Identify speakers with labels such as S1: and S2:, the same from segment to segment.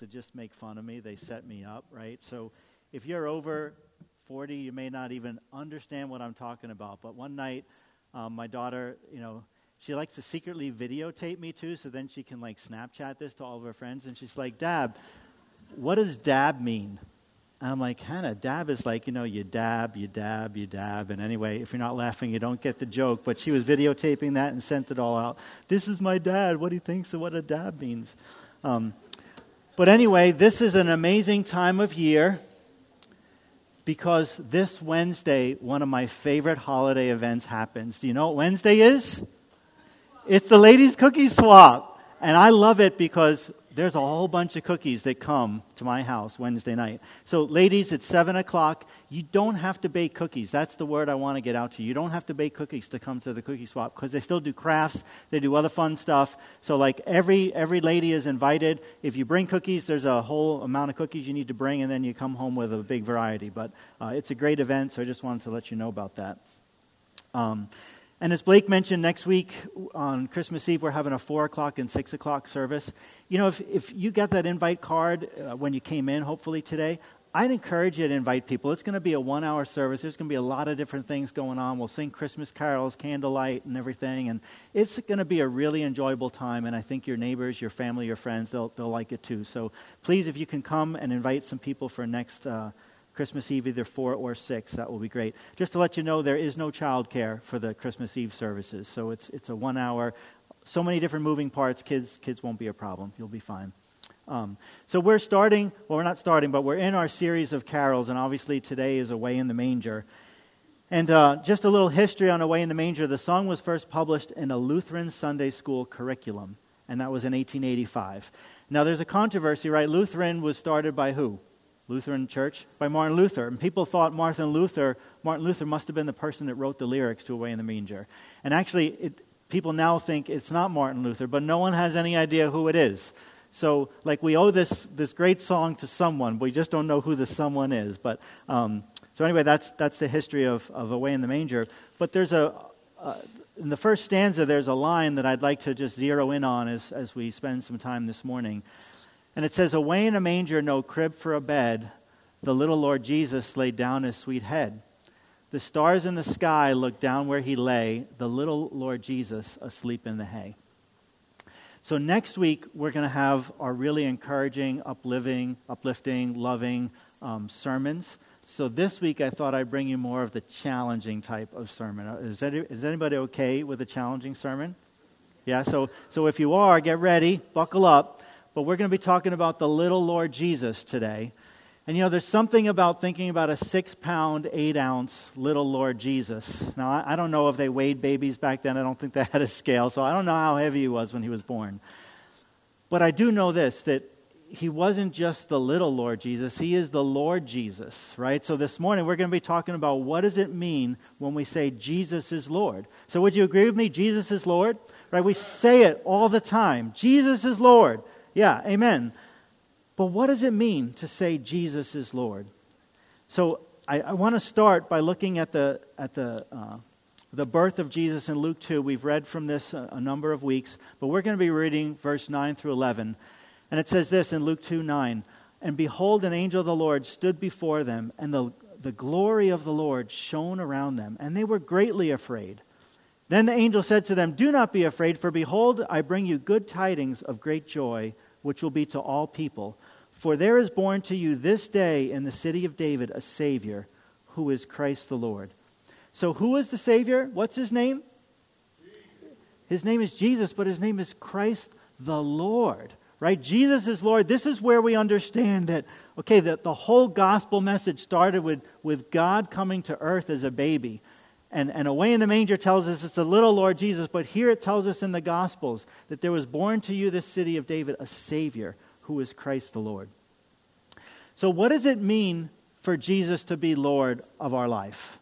S1: to just make fun of me. They set me up, right? So if you're over 40, you may not even understand what I'm talking about. But one night, um, my daughter, you know, she likes to secretly videotape me too, so then she can like Snapchat this to all of her friends. And she's like, Dab, what does dab mean? And I'm like, Hannah, dab is like, you know, you dab, you dab, you dab. And anyway, if you're not laughing, you don't get the joke. But she was videotaping that and sent it all out. This is my dad. What he thinks of what a dab means. Um, but anyway, this is an amazing time of year because this Wednesday, one of my favorite holiday events happens. Do you know what Wednesday is? It's the ladies' cookie swap. And I love it because there's a whole bunch of cookies that come to my house Wednesday night. So, ladies, it's 7 o'clock. You don't have to bake cookies. That's the word I want to get out to you. You don't have to bake cookies to come to the cookie swap because they still do crafts, they do other fun stuff. So, like, every, every lady is invited. If you bring cookies, there's a whole amount of cookies you need to bring, and then you come home with a big variety. But uh, it's a great event, so I just wanted to let you know about that. Um, and as Blake mentioned, next week on Christmas Eve, we're having a 4 o'clock and 6 o'clock service. You know, if, if you got that invite card uh, when you came in, hopefully today, I'd encourage you to invite people. It's going to be a one hour service. There's going to be a lot of different things going on. We'll sing Christmas carols, candlelight, and everything. And it's going to be a really enjoyable time. And I think your neighbors, your family, your friends, they'll, they'll like it too. So please, if you can come and invite some people for next. Uh, Christmas Eve, either 4 or 6. That will be great. Just to let you know, there is no childcare for the Christmas Eve services. So it's, it's a one hour, so many different moving parts. Kids, kids won't be a problem. You'll be fine. Um, so we're starting, well, we're not starting, but we're in our series of carols, and obviously today is Away in the Manger. And uh, just a little history on Away in the Manger. The song was first published in a Lutheran Sunday school curriculum, and that was in 1885. Now, there's a controversy, right? Lutheran was started by who? Lutheran Church by Martin Luther. And people thought Martin Luther, Martin Luther must have been the person that wrote the lyrics to Away in the Manger. And actually, it, people now think it's not Martin Luther, but no one has any idea who it is. So, like, we owe this, this great song to someone, we just don't know who the someone is. But, um, so anyway, that's, that's the history of, of Away in the Manger. But there's a, uh, in the first stanza, there's a line that I'd like to just zero in on as, as we spend some time this morning. And it says, Away in a manger, no crib for a bed, the little Lord Jesus laid down his sweet head. The stars in the sky looked down where he lay, the little Lord Jesus asleep in the hay. So next week, we're going to have our really encouraging, uplifting, uplifting loving um, sermons. So this week, I thought I'd bring you more of the challenging type of sermon. Is, any, is anybody okay with a challenging sermon? Yeah, so, so if you are, get ready, buckle up but we're going to be talking about the little Lord Jesus today. And you know, there's something about thinking about a six pound, eight ounce little Lord Jesus. Now, I, I, don't know if they weighed babies back then. I don't think they had a scale, so I don't know how heavy he was when he was born. But I do know this that he wasn't just the little Lord Jesus, he is the Lord Jesus, right? So this morning we're going to be talking about what does it mean when we say Jesus is Lord. So would you agree with me? Jesus is Lord? Right? We say it all the time. Jesus is Lord. Yeah, amen. But what does it mean to say Jesus is Lord? So I, I want to start by looking at the, at the, uh, the birth of Jesus in Luke 2. We've read from this a, a number of weeks, but we're going to be reading verse 9 through 11. And it says this in Luke 2 9. And behold, an angel of the Lord stood before them, and the, the glory of the Lord shone around them, and they were greatly afraid. Then the angel said to them, Do not be afraid, for behold, I bring you good tidings of great joy, which will be to all people. For there is born to you this day in the city of David a Savior, who is Christ the Lord. So, who is the Savior? What's his name? His name is Jesus, but his name is Christ the Lord right? Jesus is Lord. This is where we understand that, okay, that the whole gospel message started with, with God coming to earth as a baby. And, and away in the manger tells us it's a little Lord Jesus, but here it tells us in the Gospels that there was born to you this city of David a Savior who is Christ the Lord. So, what does it mean for Jesus to be Lord of our life?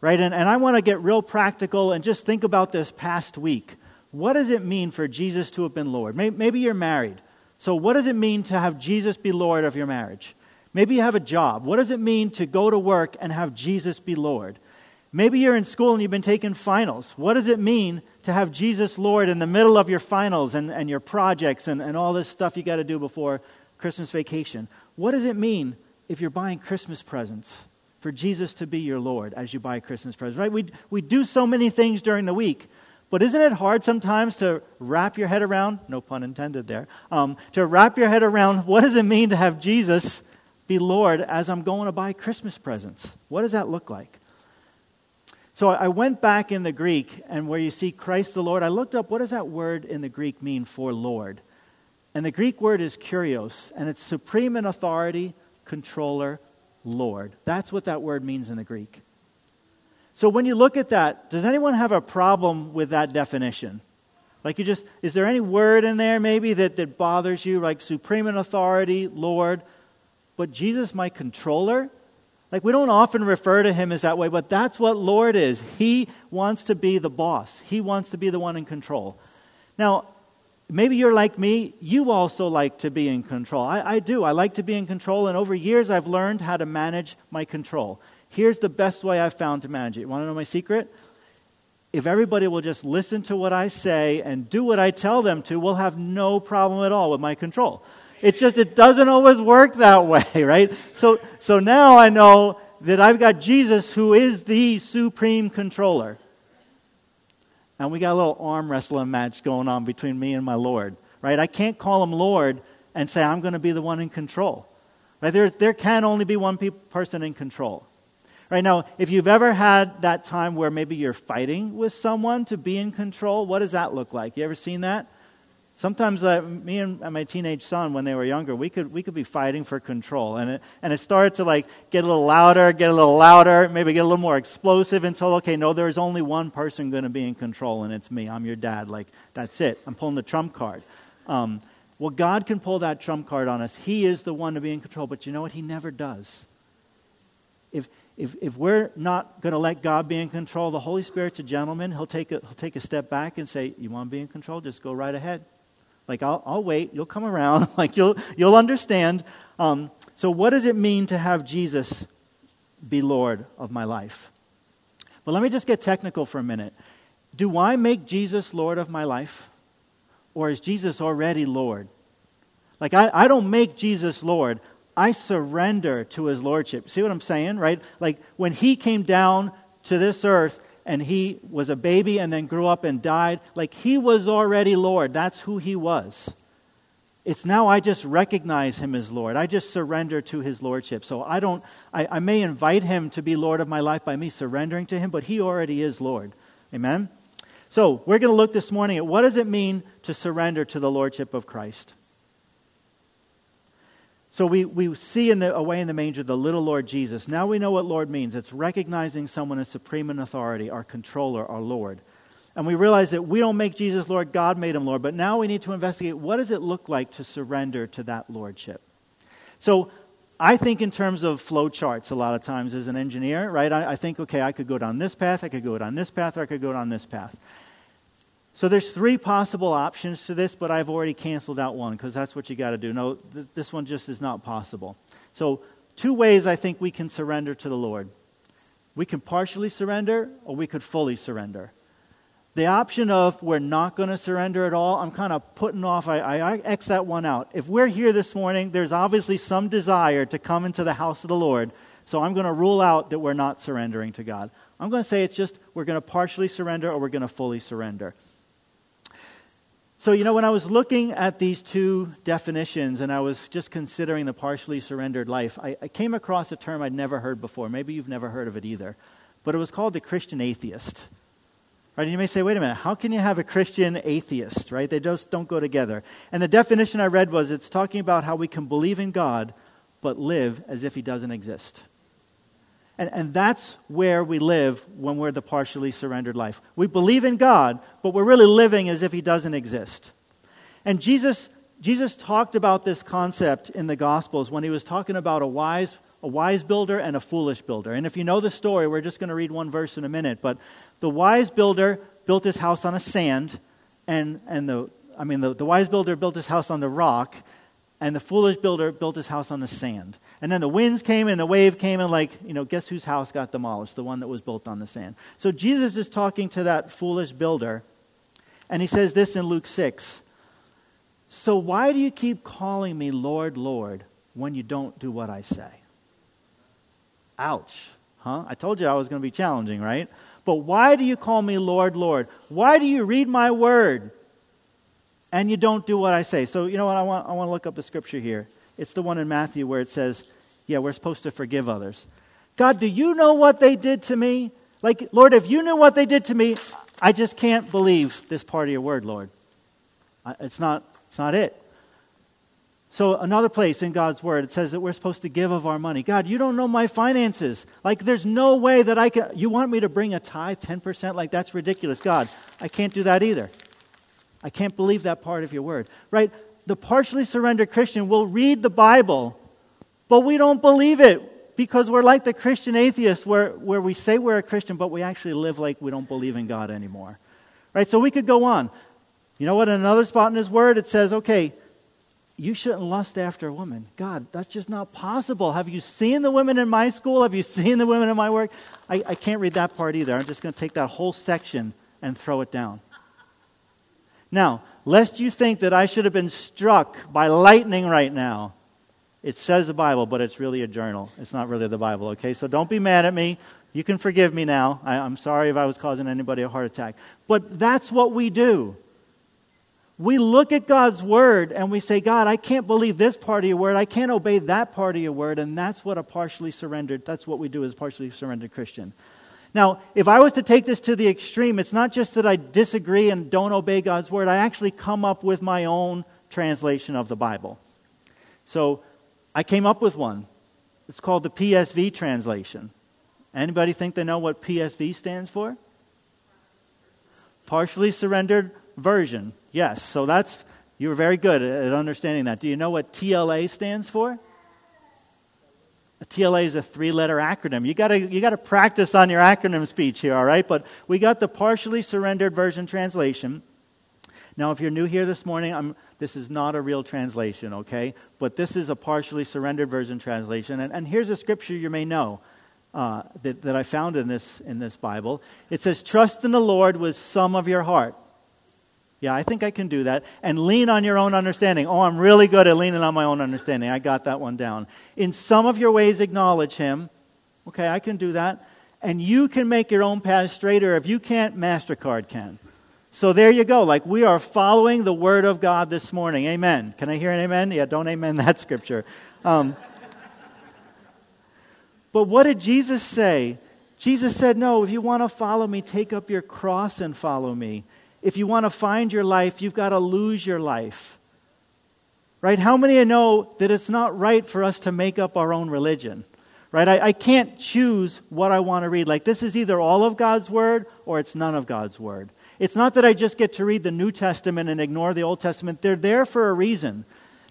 S1: Right? And, and I want to get real practical and just think about this past week. What does it mean for Jesus to have been Lord? Maybe, maybe you're married. So, what does it mean to have Jesus be Lord of your marriage? Maybe you have a job. What does it mean to go to work and have Jesus be Lord? Maybe you're in school and you've been taking finals. What does it mean to have Jesus Lord in the middle of your finals and, and your projects and, and all this stuff you got to do before Christmas vacation. What does it mean if you're buying Christmas presents for Jesus to be your Lord as you buy Christmas presents, right? We, we do so many things during the week, but isn't it hard sometimes to wrap your head around, no pun intended there, um, to wrap your head around what does it mean to have Jesus be Lord as I'm going to buy Christmas presents? What does that look like? So I went back in the Greek, and where you see Christ the Lord, I looked up what does that word in the Greek mean for Lord? And the Greek word is kurios, and it's supreme in authority, controller, Lord. That's what that word means in the Greek. So when you look at that, does anyone have a problem with that definition? Like you just, is there any word in there maybe that, that bothers you, like supreme in authority, Lord, but Jesus, my controller? Like, we don't often refer to him as that way, but that's what Lord is. He wants to be the boss, He wants to be the one in control. Now, maybe you're like me. You also like to be in control. I, I do. I like to be in control, and over years, I've learned how to manage my control. Here's the best way I've found to manage it. You want to know my secret? If everybody will just listen to what I say and do what I tell them to, we'll have no problem at all with my control. It just it doesn't always work that way, right? So so now I know that I've got Jesus who is the supreme controller. And we got a little arm wrestling match going on between me and my Lord, right? I can't call him Lord and say I'm going to be the one in control. Right? There, there can only be one pe- person in control. Right now, if you've ever had that time where maybe you're fighting with someone to be in control, what does that look like? You ever seen that? Sometimes uh, me and my teenage son, when they were younger, we could, we could be fighting for control. And it, and it started to like get a little louder, get a little louder, maybe get a little more explosive until, okay, no, there's only one person going to be in control, and it's me. I'm your dad. Like, that's it. I'm pulling the trump card. Um, well, God can pull that trump card on us. He is the one to be in control, but you know what? He never does. If, if, if we're not going to let God be in control, the Holy Spirit's a gentleman. He'll take a, he'll take a step back and say, You want to be in control? Just go right ahead. Like, I'll, I'll wait. You'll come around. like, you'll, you'll understand. Um, so, what does it mean to have Jesus be Lord of my life? But let me just get technical for a minute. Do I make Jesus Lord of my life? Or is Jesus already Lord? Like, I, I don't make Jesus Lord. I surrender to his lordship. See what I'm saying, right? Like, when he came down to this earth, and he was a baby and then grew up and died. Like he was already Lord. That's who he was. It's now I just recognize him as Lord. I just surrender to his lordship. So I don't, I, I may invite him to be Lord of my life by me surrendering to him, but he already is Lord. Amen? So we're going to look this morning at what does it mean to surrender to the lordship of Christ. So we, we see in the away in the manger the little Lord Jesus. Now we know what Lord means. It's recognizing someone as supreme in authority, our controller, our Lord. And we realize that we don't make Jesus Lord, God made him Lord. But now we need to investigate what does it look like to surrender to that lordship. So I think in terms of flow charts a lot of times as an engineer, right? I, I think, okay, I could go down this path, I could go down this path, or I could go down this path. So there's three possible options to this, but I've already canceled out one because that's what you got to do. No, th- this one just is not possible. So two ways I think we can surrender to the Lord. We can partially surrender or we could fully surrender. The option of we're not going to surrender at all, I'm kind of putting off, I, I, I X that one out. If we're here this morning, there's obviously some desire to come into the house of the Lord. So I'm going to rule out that we're not surrendering to God. I'm going to say it's just we're going to partially surrender or we're going to fully surrender. So, you know, when I was looking at these two definitions and I was just considering the partially surrendered life, I, I, came across a term I'd never heard before. Maybe you've never heard of it either. But it was called the Christian atheist. Right? And you may say, wait a minute, how can you have a Christian atheist? Right? They just don't go together. And the definition I read was it's talking about how we can believe in God but live as if he doesn't exist. And, and that's where we live when we're the partially surrendered life. We believe in God, but we're really living as if He doesn't exist. And Jesus, Jesus talked about this concept in the Gospels when He was talking about a wise, a wise builder and a foolish builder. And if you know the story, we're just going to read one verse in a minute. But the wise builder built his house on a sand, and, and the, I mean, the, the wise builder built his house on the rock, and the foolish builder built his house on the sand. And then the winds came and the wave came and, like, you know, guess whose house got demolished? The one that was built on the sand. So Jesus is talking to that foolish builder. And he says this in Luke 6 So why do you keep calling me Lord, Lord when you don't do what I say? Ouch. Huh? I told you I was going to be challenging, right? But why do you call me Lord, Lord? Why do you read my word and you don't do what I say? So, you know what? I want, I want to look up the scripture here. It's the one in Matthew where it says, yeah, we're supposed to forgive others. God, do you know what they did to me? Like, Lord, if you knew what they did to me, I just can't believe this part of your word, Lord. It's not, it's not it. So, another place in God's Word, it says that we're supposed to give of our money. God, you don't know my finances. Like, there's no way that I can. You want me to bring a tithe, 10%? Like, that's ridiculous. God, I can't do that either. I can't believe that part of your Word. Right? The partially surrendered Christian will read the Bible, but we don't believe it because we're like the Christian atheist, where, where we say we're a Christian, but we actually live like we don't believe in God anymore. Right? So, we could go on. You know what? In another spot in His Word, it says, okay, you shouldn't lust after a woman. God, that's just not possible. Have you seen the women in my school? Have you seen the women in my work? I, I can't read that part either. I'm just going to take that whole section and throw it down. Now, lest you think that I should have been struck by lightning right now, it says the Bible, but it's really a journal. It's not really the Bible, okay? So don't be mad at me. You can forgive me now. I, I'm sorry if I was causing anybody a heart attack. But that's what we do we look at God's word and we say, God, I can't believe this part of your word. I can't obey that part of your word. And that's what a partially surrendered, that's what we do as partially surrendered Christian. Now, if I was to take this to the extreme, it's not just that I disagree and don't obey God's word. I actually come up with my own translation of the Bible. So I came up with one. It's called the PSV translation. Anybody think they know what PSV stands for? Partially surrendered version. Yes, so that's, you were very good at understanding that. Do you know what TLA stands for? A TLA is a three letter acronym. You gotta, you gotta practice on your acronym speech here, all right? But we got the partially surrendered version translation. Now, if you're new here this morning, I'm, this is not a real translation, okay? But this is a partially surrendered version translation. And, and here's a scripture you may know uh, that, that I found in this, in this Bible. It says, Trust in the Lord with some of your heart yeah, I think I can do that. And lean on your own understanding. Oh, I'm really good at leaning on my own understanding. I got that one down. In some of your ways, acknowledge Him. Okay, I can do that. And you can make your own path straighter. If you can't, MasterCard can. So there you go. Like we are following the Word of God this morning. Amen. Can I hear an amen? Yeah, don't amen that scripture. Um, but what did Jesus say? Jesus said, No, if you want to follow me, take up your cross and follow me. If you want to find your life, you've got to lose your life. Right? How many know that it's not right for us to make up our own religion? Right? I, I can't choose what I want to read. Like, this is either all of God's Word or it's none of God's Word. It's not that I just get to read the New Testament and ignore the Old Testament. They're there for a reason.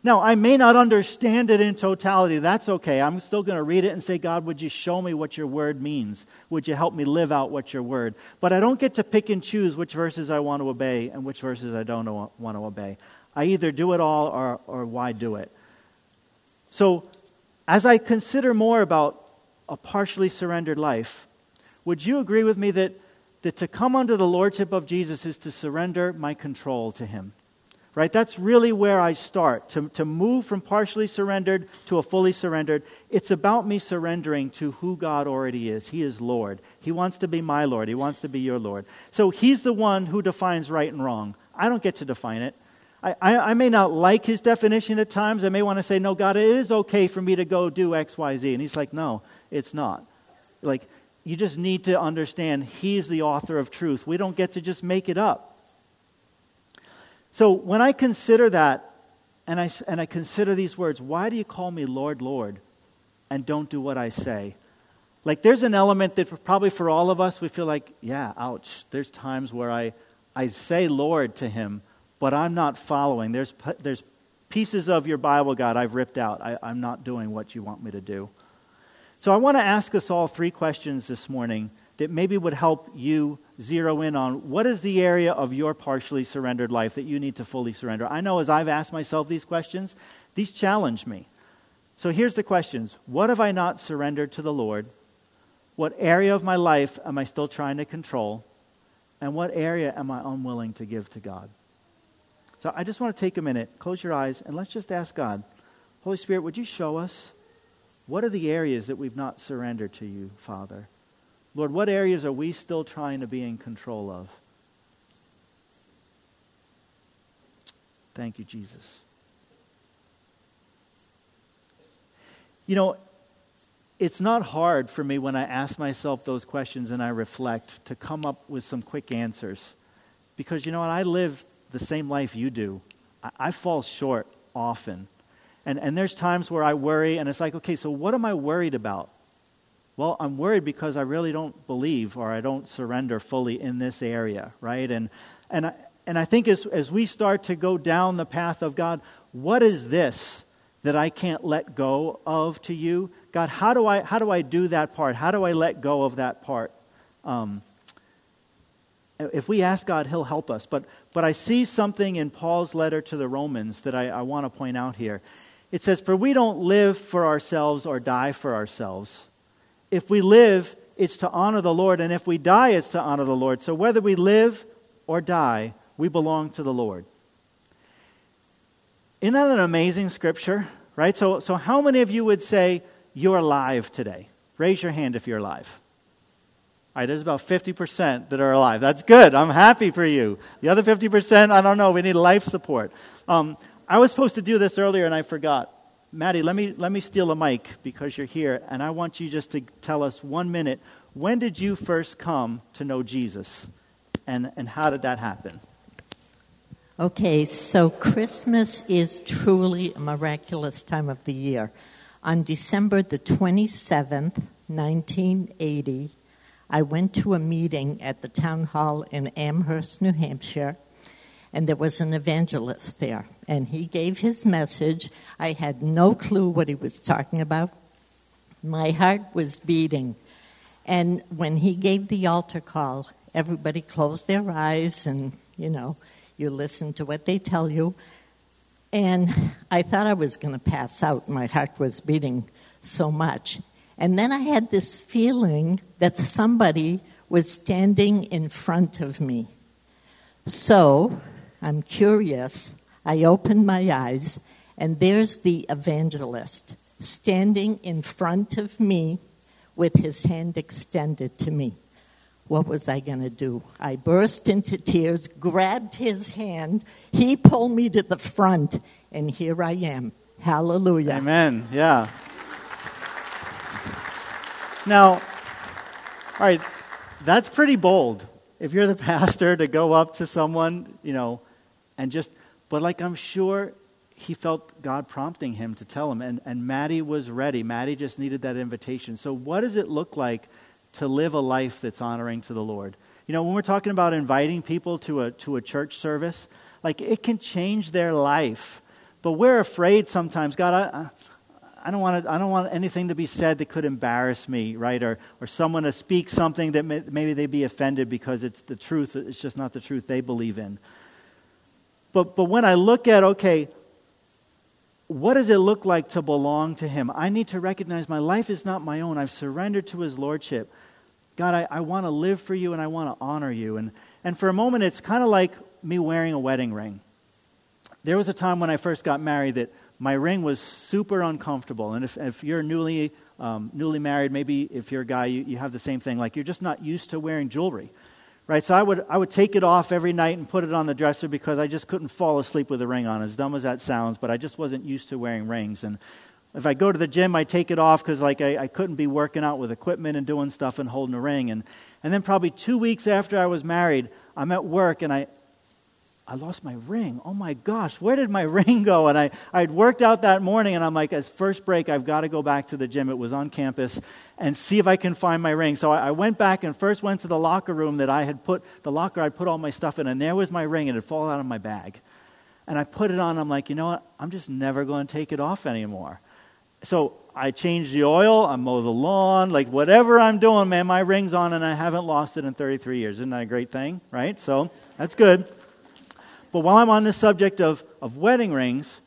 S1: Now, I may not understand it in totality. That's okay. I'm still going to read it and say, God, would you show me what your word means? Would you help me live out what your word? But I don't get to pick and choose which verses I want to obey and which verses I don't want to obey. I either do it all or, or why do it? So, as I consider more about a partially surrendered life, would you agree with me that, that to come under the lordship of Jesus is to surrender my control to him? Right? That's really where I start. To, to move from partially surrendered to a fully surrendered, it's about me surrendering to who God already is. He is Lord. He wants to be my Lord. He wants to be your Lord. So He's the one who defines right and wrong. I don't get to define it. I, I, I may not like His definition at times. I may want to say, no, God, it is okay for me to go do X, Y, Z. And He's like, no, it's not. Like, you just need to understand He's the author of truth. We don't get to just make it up. So when I consider that, and I, and I consider these words, why do you call me Lord, Lord, and don't do what I say? Like, there's an element that for, probably for all of us, we feel like, yeah, ouch. There's times where I, I say Lord to him, but I'm not following. There's, there's pieces of your Bible, God, I've ripped out. I, I'm not doing what you want me to do. So I want to ask us all three questions this morning that maybe would help you zero in on what is the area of your partially surrendered life that you need to fully surrender. I know as I've asked myself these questions, these challenge me. So here's the questions What have I not surrendered to the Lord? What area of my life am I still trying to control? And what area am I unwilling to give to God? So I just want to take a minute, close your eyes, and let's just ask God, Holy Spirit, would you show us what are the areas that we've not surrendered to you, Father? Lord, what areas are we still trying to be in control of? Thank you, Jesus. You know, it's not hard for me when I ask myself those questions and I reflect to come up with some quick answers. Because you know what? I live the same life you do. I, I fall short often. And, and there's times where I worry, and it's like, okay, so what am I worried about? Well, I'm worried because I really don't believe or I don't surrender fully in this area, right? And, and, I, and I think as, as we start to go down the path of God, what is this that I can't let go of to you? God, how do I, how do, I do that part? How do I let go of that part? Um, if we ask God, He'll help us. But, but I see something in Paul's letter to the Romans that I, I want to point out here. It says, For we don't live for ourselves or die for ourselves. If we live, it's to honor the Lord, and if we die, it's to honor the Lord. So whether we live or die, we belong to the Lord. Isn't that an amazing scripture? Right? So, so how many of you would say you're alive today? Raise your hand if you're alive. All right, there's about 50% that are alive. That's good. I'm happy for you. The other 50%, I don't know. We need life support. Um, I was supposed to do this earlier and I forgot. Maddie, let me, let me steal a mic because you're here, and I want you just to tell us one minute. When did you first come to know Jesus, and, and how did that happen?
S2: Okay, so Christmas is truly a miraculous time of the year. On December the 27th, 1980, I went to a meeting at the town hall in Amherst, New Hampshire, and there was an evangelist there. And he gave his message. I had no clue what he was talking about. My heart was beating. And when he gave the altar call, everybody closed their eyes and, you know, you listen to what they tell you. And I thought I was going to pass out. My heart was beating so much. And then I had this feeling that somebody was standing in front of me. So I'm curious. I open my eyes, and there's the evangelist standing in front of me with his hand extended to me. What was I going to do? I burst into tears, grabbed his hand. He pulled me to the front, and here I am. Hallelujah.
S1: Amen. Yeah. Now, all right, that's pretty bold. If you're the pastor to go up to someone, you know, and just, but like I'm sure he felt God prompting him to tell him. And, and Maddie was ready. Maddie just needed that invitation. So, what does it look like to live a life that's honoring to the Lord? You know, when we're talking about inviting people to a, to a church service, like it can change their life. But we're afraid sometimes, God, I, I don't, want to, I don't want anything to be said that could embarrass me, right? Or, or someone to speak something that may, maybe they'd be offended because it's the truth, it's just not the truth they believe in. But, but when I look at, okay, what does it look like to belong to Him? I need to recognize my life is not my own. I've surrendered to His Lordship. God, I, I want to live for you and I want to honor you. And, and for a moment, it's kind of like me wearing a wedding ring. There was a time when I first got married that my ring was super uncomfortable. And if, if you're newly, um, newly married, maybe if you're a guy, you, you have the same thing. Like you're just not used to wearing jewelry right? So I would, I would take it off every night and put it on the dresser because I just couldn't fall asleep with a ring on, as dumb as that sounds, but I just wasn't used to wearing rings. And if I go to the gym, I take it off because like I, I couldn't be working out with equipment and doing stuff and holding a ring. And, and then probably two weeks after I was married, I'm at work and I, I lost my ring. Oh my gosh, where did my ring go? And I, I'd worked out that morning, and I'm like, as first break, I've got to go back to the gym. It was on campus and see if I can find my ring. So I, I went back and first went to the locker room that I had put, the locker I put all my stuff in, and there was my ring, and it had fallen out of my bag. And I put it on, I'm like, you know what? I'm just never going to take it off anymore. So I changed the oil, I mow the lawn, like whatever I'm doing, man, my ring's on, and I haven't lost it in 33 years. Isn't that a great thing, right? So that's good. But while I'm on this subject of, of wedding rings,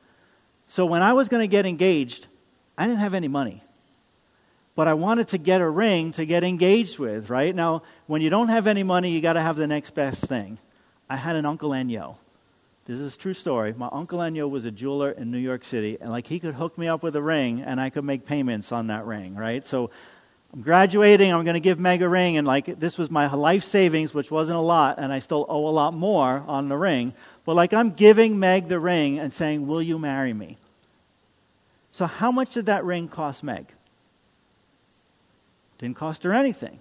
S1: so when I was going to get engaged, I didn't have any money. But I wanted to get a ring to get engaged with, right? Now, when you don't have any money, you got to have the next best thing. I had an Uncle Enyo. this is a true story. My uncle Enyo was a jeweler in New York City, and like he could hook me up with a ring, and I could make payments on that ring, right? So I'm graduating, I'm going to give Meg a ring, and like this was my life savings, which wasn't a lot, and I still owe a lot more on the ring. But like I'm giving Meg the ring and saying, Will you marry me? So how much did that ring cost Meg? Didn't cost her anything.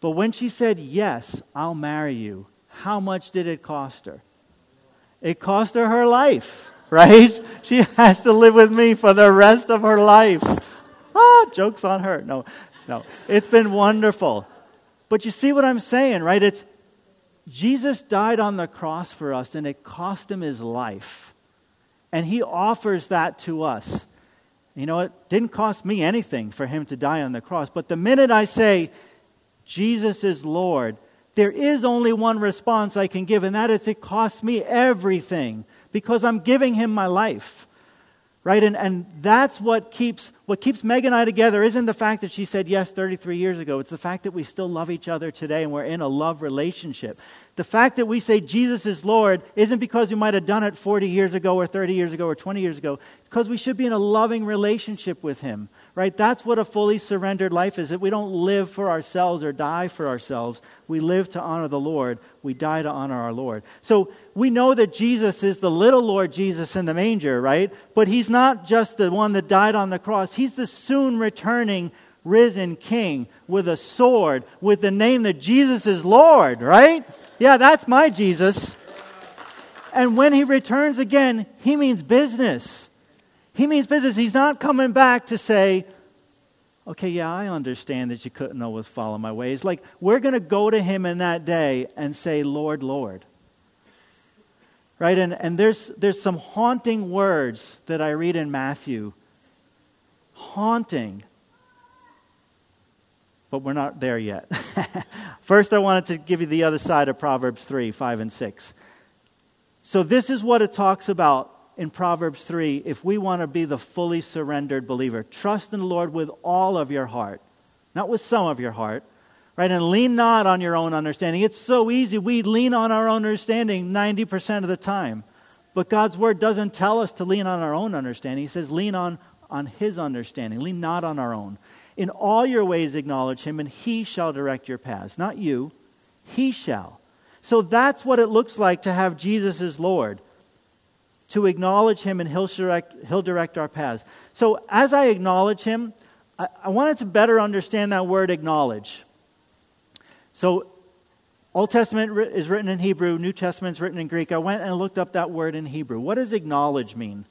S1: But when she said, Yes, I'll marry you, how much did it cost her? It cost her her life, right? She has to live with me for the rest of her life. Ah, joke's on her. No, no. It's been wonderful. But you see what I'm saying, right? It's Jesus died on the cross for us and it cost him his life. And he offers that to us. You know, it didn't cost me anything for him to die on the cross. But the minute I say, Jesus is Lord, there is only one response I can give, and that is it costs me everything because I'm giving him my life. Right? And, and that's what keeps, what keeps Meg and I together isn't the fact that she said yes 33 years ago. It's the fact that we still love each other today and we're in a love relationship. The fact that we say Jesus is Lord isn't because we might have done it 40 years ago or 30 years ago or 20 years ago. It's because we should be in a loving relationship with Him right? That's what a fully surrendered life is that we don't live for ourselves or die for ourselves. We live to honor the Lord. We die to honor our Lord. So we know that Jesus is the little Lord Jesus in the manger, right? But he's not just the one that died on the cross, he's the soon returning risen king with a sword with the name that Jesus is Lord, right? Yeah, that's my Jesus. And when he returns again, he means business. He means business. He's not coming back to say, okay, yeah, I understand that you couldn't always follow my ways. Like, we're going to go to him in that day and say, Lord, Lord. Right? And, and there's, there's some haunting words that I read in Matthew. Haunting. But we're not there yet. First, I wanted to give you the other side of Proverbs 3, 5, and 6. So, this is what it talks about in Proverbs 3 if we want to be the fully surrendered believer. Trust in the Lord with all of your heart, not with some of your heart, right? And lean not on your own understanding. It's so easy. We lean on our own understanding 90% of the time. But God's word doesn't tell us to lean on our own understanding. He says, lean on, on His understanding, lean not on our own. In all your ways, acknowledge Him, and He shall direct your paths. Not you, He shall. So that's what it looks like to have Jesus as Lord to acknowledge him and he'll direct, he'll direct our paths. So as I acknowledge him, I, I wanted to better understand that word acknowledge. So Old Testament is written in Hebrew, New Testament is written in Greek. I went and looked up that word in Hebrew. What does acknowledge mean?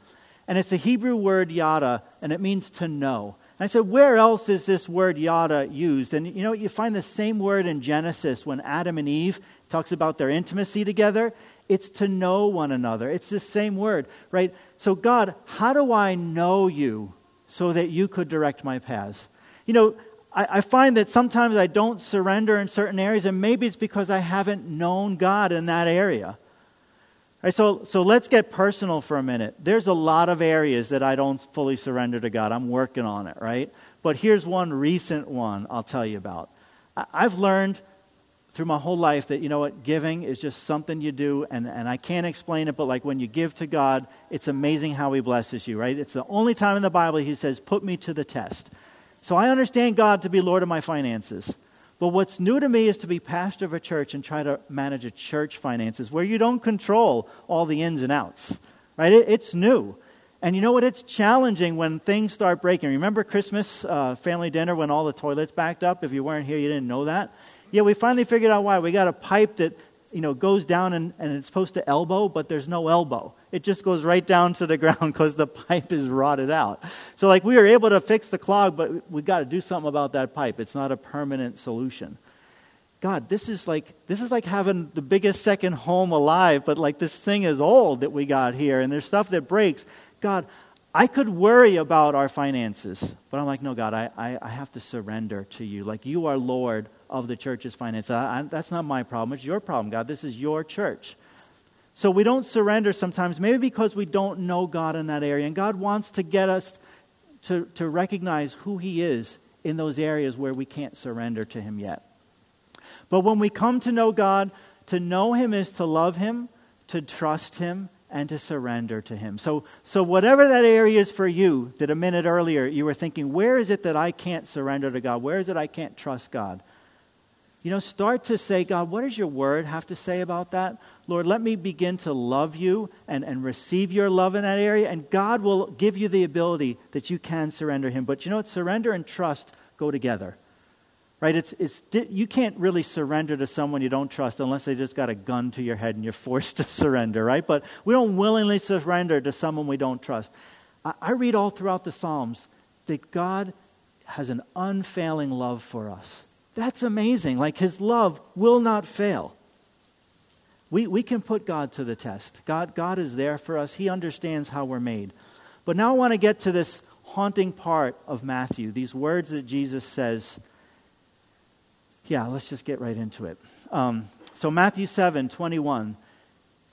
S1: And it's a Hebrew word yada, and it means to know. And I said, where else is this word yada used? And you know, you find the same word in Genesis when Adam and Eve talks about their intimacy together. It's to know one another. It's the same word, right? So, God, how do I know you so that you could direct my paths? You know, I, I find that sometimes I don't surrender in certain areas, and maybe it's because I haven't known God in that area. Right, so, so let's get personal for a minute. There's a lot of areas that I don't fully surrender to God. I'm working on it, right? But here's one recent one I'll tell you about. I, I've learned through my whole life that, you know what, giving is just something you do, and, and I can't explain it, but like when you give to God, it's amazing how He blesses you, right? It's the only time in the Bible He says, put me to the test. So I understand God to be Lord of my finances. But what's new to me is to be pastor of a church and try to manage a church finances where you don't control all the ins and outs, right? It, it's new. And you know what? It's challenging when things start breaking. Remember Christmas uh, family dinner when all the toilets backed up? If you weren't here, you didn't know that. Yeah, we finally figured out why. We got a pipe that you know goes down and, and it's supposed to elbow, but there's no elbow. It just goes right down to the ground because the pipe is rotted out. So like we were able to fix the clog, but we got to do something about that pipe. It's not a permanent solution. God, this is like this is like having the biggest second home alive, but like this thing is old that we got here, and there's stuff that breaks. God, I could worry about our finances, but I'm like, no, God, I, I, I have to surrender to you. Like you are Lord of the church's finances. I, I, that's not my problem. It's your problem, God. This is your church. So we don't surrender sometimes, maybe because we don't know God in that area. And God wants to get us to, to recognize who He is in those areas where we can't surrender to Him yet. But when we come to know God, to know Him is to love Him, to trust Him, and to surrender to Him. So, so whatever that area is for you, that a minute earlier you were thinking, where is it that I can't surrender to God? Where is it I can't trust God? You know, start to say, God, what does your word have to say about that? Lord, let me begin to love you and, and receive your love in that area, and God will give you the ability that you can surrender Him. But you know what? Surrender and trust go together. Right? It's, it's, you can't really surrender to someone you don't trust unless they just got a gun to your head and you're forced to surrender, right? But we don't willingly surrender to someone we don't trust. I, I read all throughout the Psalms that God has an unfailing love for us. That's amazing. Like his love will not fail. We, we can put God to the test. God, God is there for us, He understands how we're made. But now I want to get to this haunting part of Matthew, these words that Jesus says. Yeah, let's just get right into it. Um, so, Matthew 7 21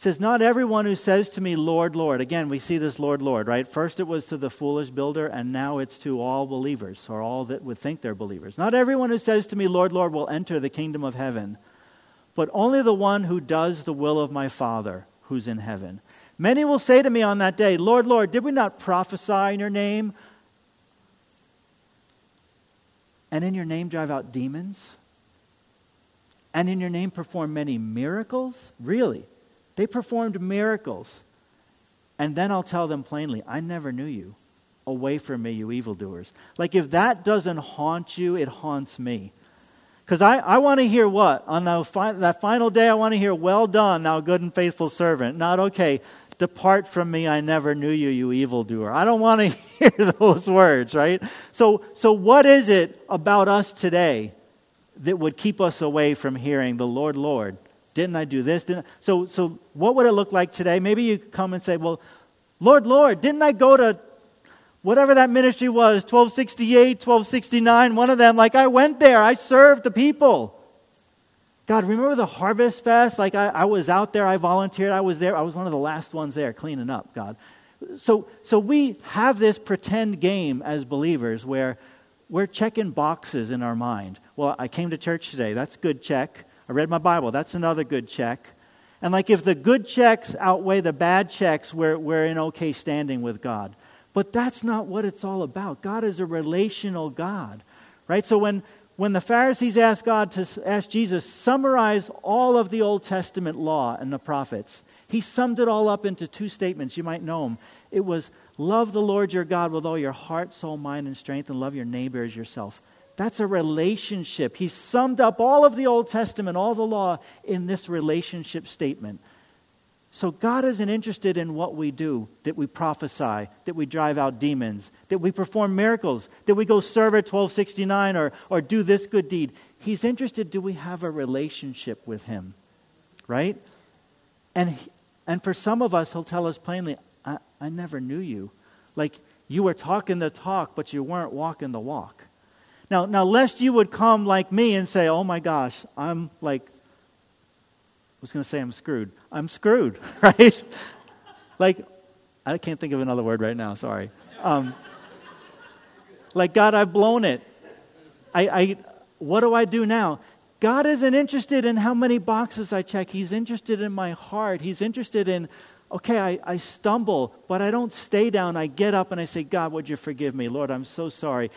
S1: says, Not everyone who says to me, Lord, Lord. Again, we see this Lord, Lord, right? First it was to the foolish builder, and now it's to all believers, or all that would think they're believers. Not everyone who says to me, Lord, Lord, will enter the kingdom of heaven but only the one who does the will of my Father who's in heaven. Many will say to me on that day, Lord, Lord, did we not prophesy in your name? And in your name drive out demons? And in your name perform many miracles? Really? They performed miracles. And then I'll tell them plainly, I never knew you. Away from me, you evildoers. Like if that doesn't haunt you, it haunts me. Because I, I want to hear what? On the fi- that final day, I want to hear, Well done, thou good and faithful servant. Not, okay, depart from me, I never knew you, you evildoer. I don't want to hear those words, right? So, so, what is it about us today that would keep us away from hearing the Lord, Lord? Didn't I do this? Didn't I? So, so, what would it look like today? Maybe you come and say, Well, Lord, Lord, didn't I go to whatever that ministry was 1268, 1269, one of them, like I went there, I served the people. God, remember the Harvest Fest? Like I, I was out there, I volunteered, I was there, I was one of the last ones there cleaning up, God. So, so we have this pretend game as believers where we're checking boxes in our mind. Well, I came to church today, that's good check. I read my Bible, that's another good check. And like if the good checks outweigh the bad checks, we're, we're in okay standing with God. But that's not what it's all about. God is a relational God, right? So when, when the Pharisees asked God to ask Jesus, summarize all of the Old Testament law and the prophets, he summed it all up into two statements. You might know them. It was, love the Lord your God with all your heart, soul, mind, and strength, and love your neighbor as yourself. That's a relationship. He summed up all of the Old Testament, all the law, in this relationship statement. So God isn't interested in what we do, that we prophesy, that we drive out demons, that we perform miracles, that we go serve at 1269 or, or do this good deed. He's interested, do we have a relationship with Him? Right? And, and for some of us, He'll tell us plainly, I, I never knew you. Like you were talking the talk, but you weren't walking the walk. Now, now, lest you would come like me and say, oh my gosh, I'm like I was going to say I'm screwed. I'm screwed, right? like, I can't think of another word right now, sorry. Um, like, God, I've blown it. I, I, what do I do now? God isn't interested in how many boxes I check. He's interested in my heart. He's interested in, okay, I, I stumble, but I don't stay down. I get up and I say, God, would you forgive me? Lord, I'm so sorry.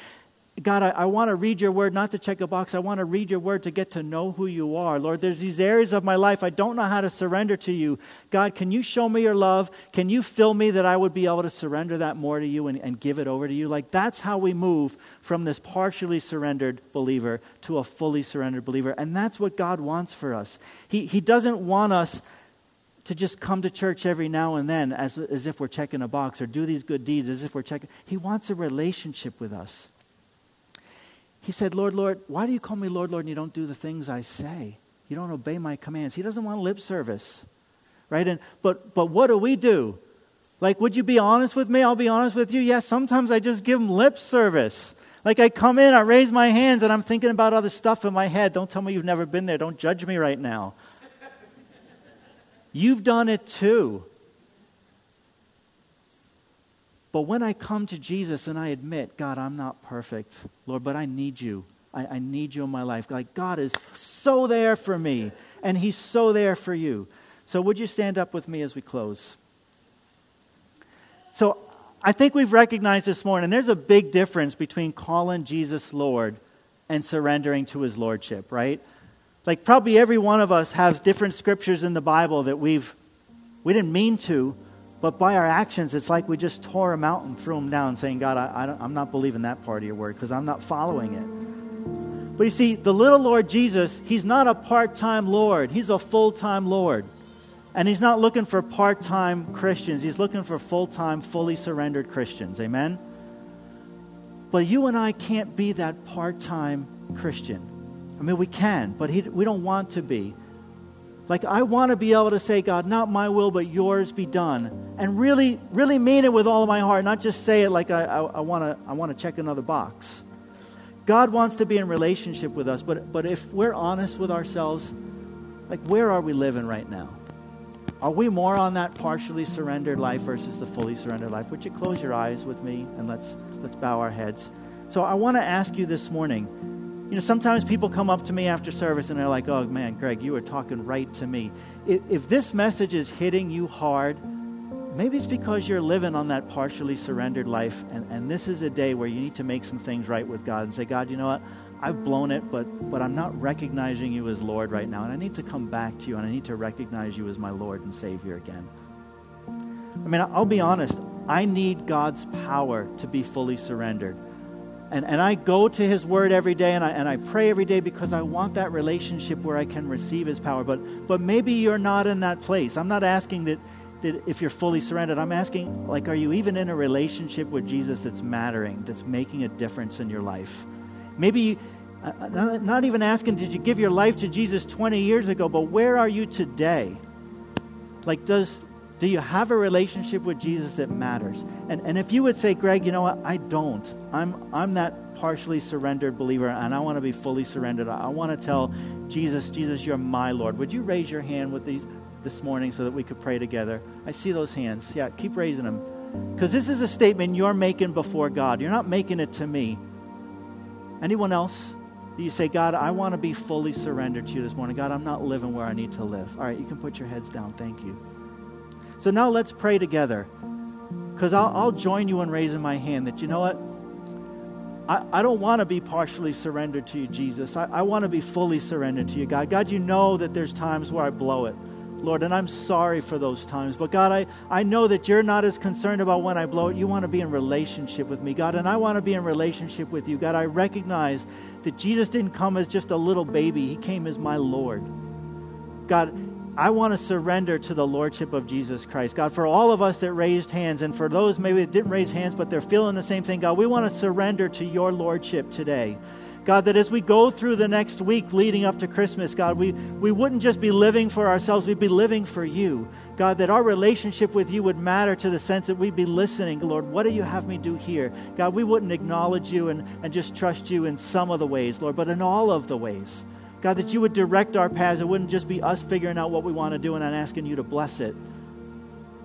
S1: God, I, I want to read your word, not to check a box. I want to read your word to get to know who you are. Lord, there's these areas of my life I don't know how to surrender to you. God, can you show me your love? Can you fill me that I would be able to surrender that more to you and, and give it over to you? Like, that's how we move from this partially surrendered believer to a fully surrendered believer. And that's what God wants for us. He, he doesn't want us to just come to church every now and then as, as if we're checking a box or do these good deeds as if we're checking. He wants a relationship with us. He said, Lord, Lord, why do you call me Lord, Lord, and you don't do the things I say? You don't obey my commands. He doesn't want lip service. Right? And but but what do we do? Like, would you be honest with me? I'll be honest with you. Yes, sometimes I just give him lip service. Like I come in, I raise my hands, and I'm thinking about other stuff in my head. Don't tell me you've never been there. Don't judge me right now. You've done it too. But when I come to Jesus and I admit, God, I'm not perfect, Lord, but I need you. I, I, need you in my life. Like, God is so there for me, and He's so there for you. So, would you stand up with me as we close? So I think we've recognized this morning there's a big difference between calling Jesus Lord and surrendering to his lordship, right? Like probably every one of us has different scriptures in the Bible that we've we didn't mean to, but by our actions, it's like we just tore out and threw them down, saying, God, I am not believing that part of your word because I'm not following it. But you see, the little Lord Jesus, he's not a part time Lord, he's a full time Lord. And he's not looking for part time Christians, he's looking for full time, fully surrendered Christians. Amen? But you and I can't be that part time Christian. I mean, we can, but he, we don't want to be. Like, I want to be able to say, God, not my will, but yours be done. And really, really mean it with all of my heart, not just say it like I, I, I want to I wanna check another box. God wants to be in relationship with us, but, but if we're honest with ourselves, like, where are we living right now? Are we more on that partially surrendered life versus the fully surrendered life? Would you close your eyes with me and let's, let's bow our heads? So I want to ask you this morning. You know, sometimes people come up to me after service and they're like, oh man, Greg, you are talking right to me. If, if this message is hitting you hard, maybe it's because you're living on that partially surrendered life, and, and this is a day where you need to make some things right with God and say, God, you know what? I've blown it, but, but I'm not recognizing you as Lord right now. And I need to come back to you and I need to recognize you as my Lord and Savior again. I mean, I'll be honest. I need God's power to be fully surrendered. And, and I go to His Word every day and I, and I pray every day because I want that relationship where I can receive His power. But, but maybe you're not in that place. I'm not asking that, that if you're fully surrendered. I'm asking, like, are you even in a relationship with Jesus that's mattering, that's making a difference in your life? Maybe uh, uh, not even asking, did you give your life to Jesus 20 years ago, but where are you today? Like, does, do you have a relationship with Jesus that matters? And, and if you would say, Greg, you know what? I don't. I'm, I'm that partially surrendered believer, and I want to be fully surrendered. I, want to tell Jesus, Jesus, you're my Lord. Would you raise your hand with these this morning so that we could pray together? I see those hands. Yeah, keep raising them. Because this is a statement you're making before God. You're not making it to me. Anyone else? Do you say, God, I want to be fully surrendered to you this morning. God, I'm not living where I need to live. All right, you can put your heads down. Thank you. So now let's pray together. Because I'll, I'll, join you in raising my hand that, you know what? I, I don't want to be partially surrendered to you, Jesus. I, I want to be fully surrendered to you, God. God, you know that there's times where I blow it. Lord, and I'm sorry for those times. But God, I, I know that you're not as concerned about when I blow it. You want to be in relationship with me, God, and I want to be in relationship with you. God, I recognize that Jesus didn't come as just a little baby, He came as my Lord. God, I want to surrender to the Lordship of Jesus Christ. God, for all of us that raised hands, and for those maybe that didn't raise hands, but they're feeling the same thing, God, we want to surrender to your Lordship today. God, that as we go through the next week leading up to Christmas, God, we, we wouldn't just be living for ourselves, we'd be living for you. God, that our relationship with you would matter to the sense that we'd be listening, Lord, what do you have me do here? God, we wouldn't acknowledge you and, and just trust you in some of the ways, Lord, but in all of the ways. God, that you would direct our paths. It wouldn't just be us figuring out what we want to do and then asking you to bless it.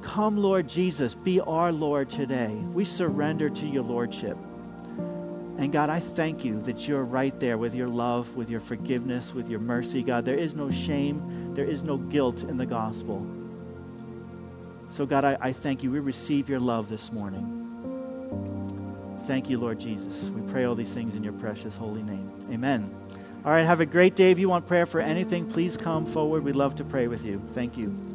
S1: Come, Lord Jesus, be our Lord today. We surrender to your Lordship. And God, I thank you that you're right there with your love, with your forgiveness, with your mercy. God, there is no shame, there is no guilt in the gospel. So, God, I, I thank you. We receive your love this morning. Thank you, Lord Jesus. We pray all these things in your precious holy name. Amen. All right, have a great day. If you want prayer for anything, please come forward. We'd love to pray with you. Thank you.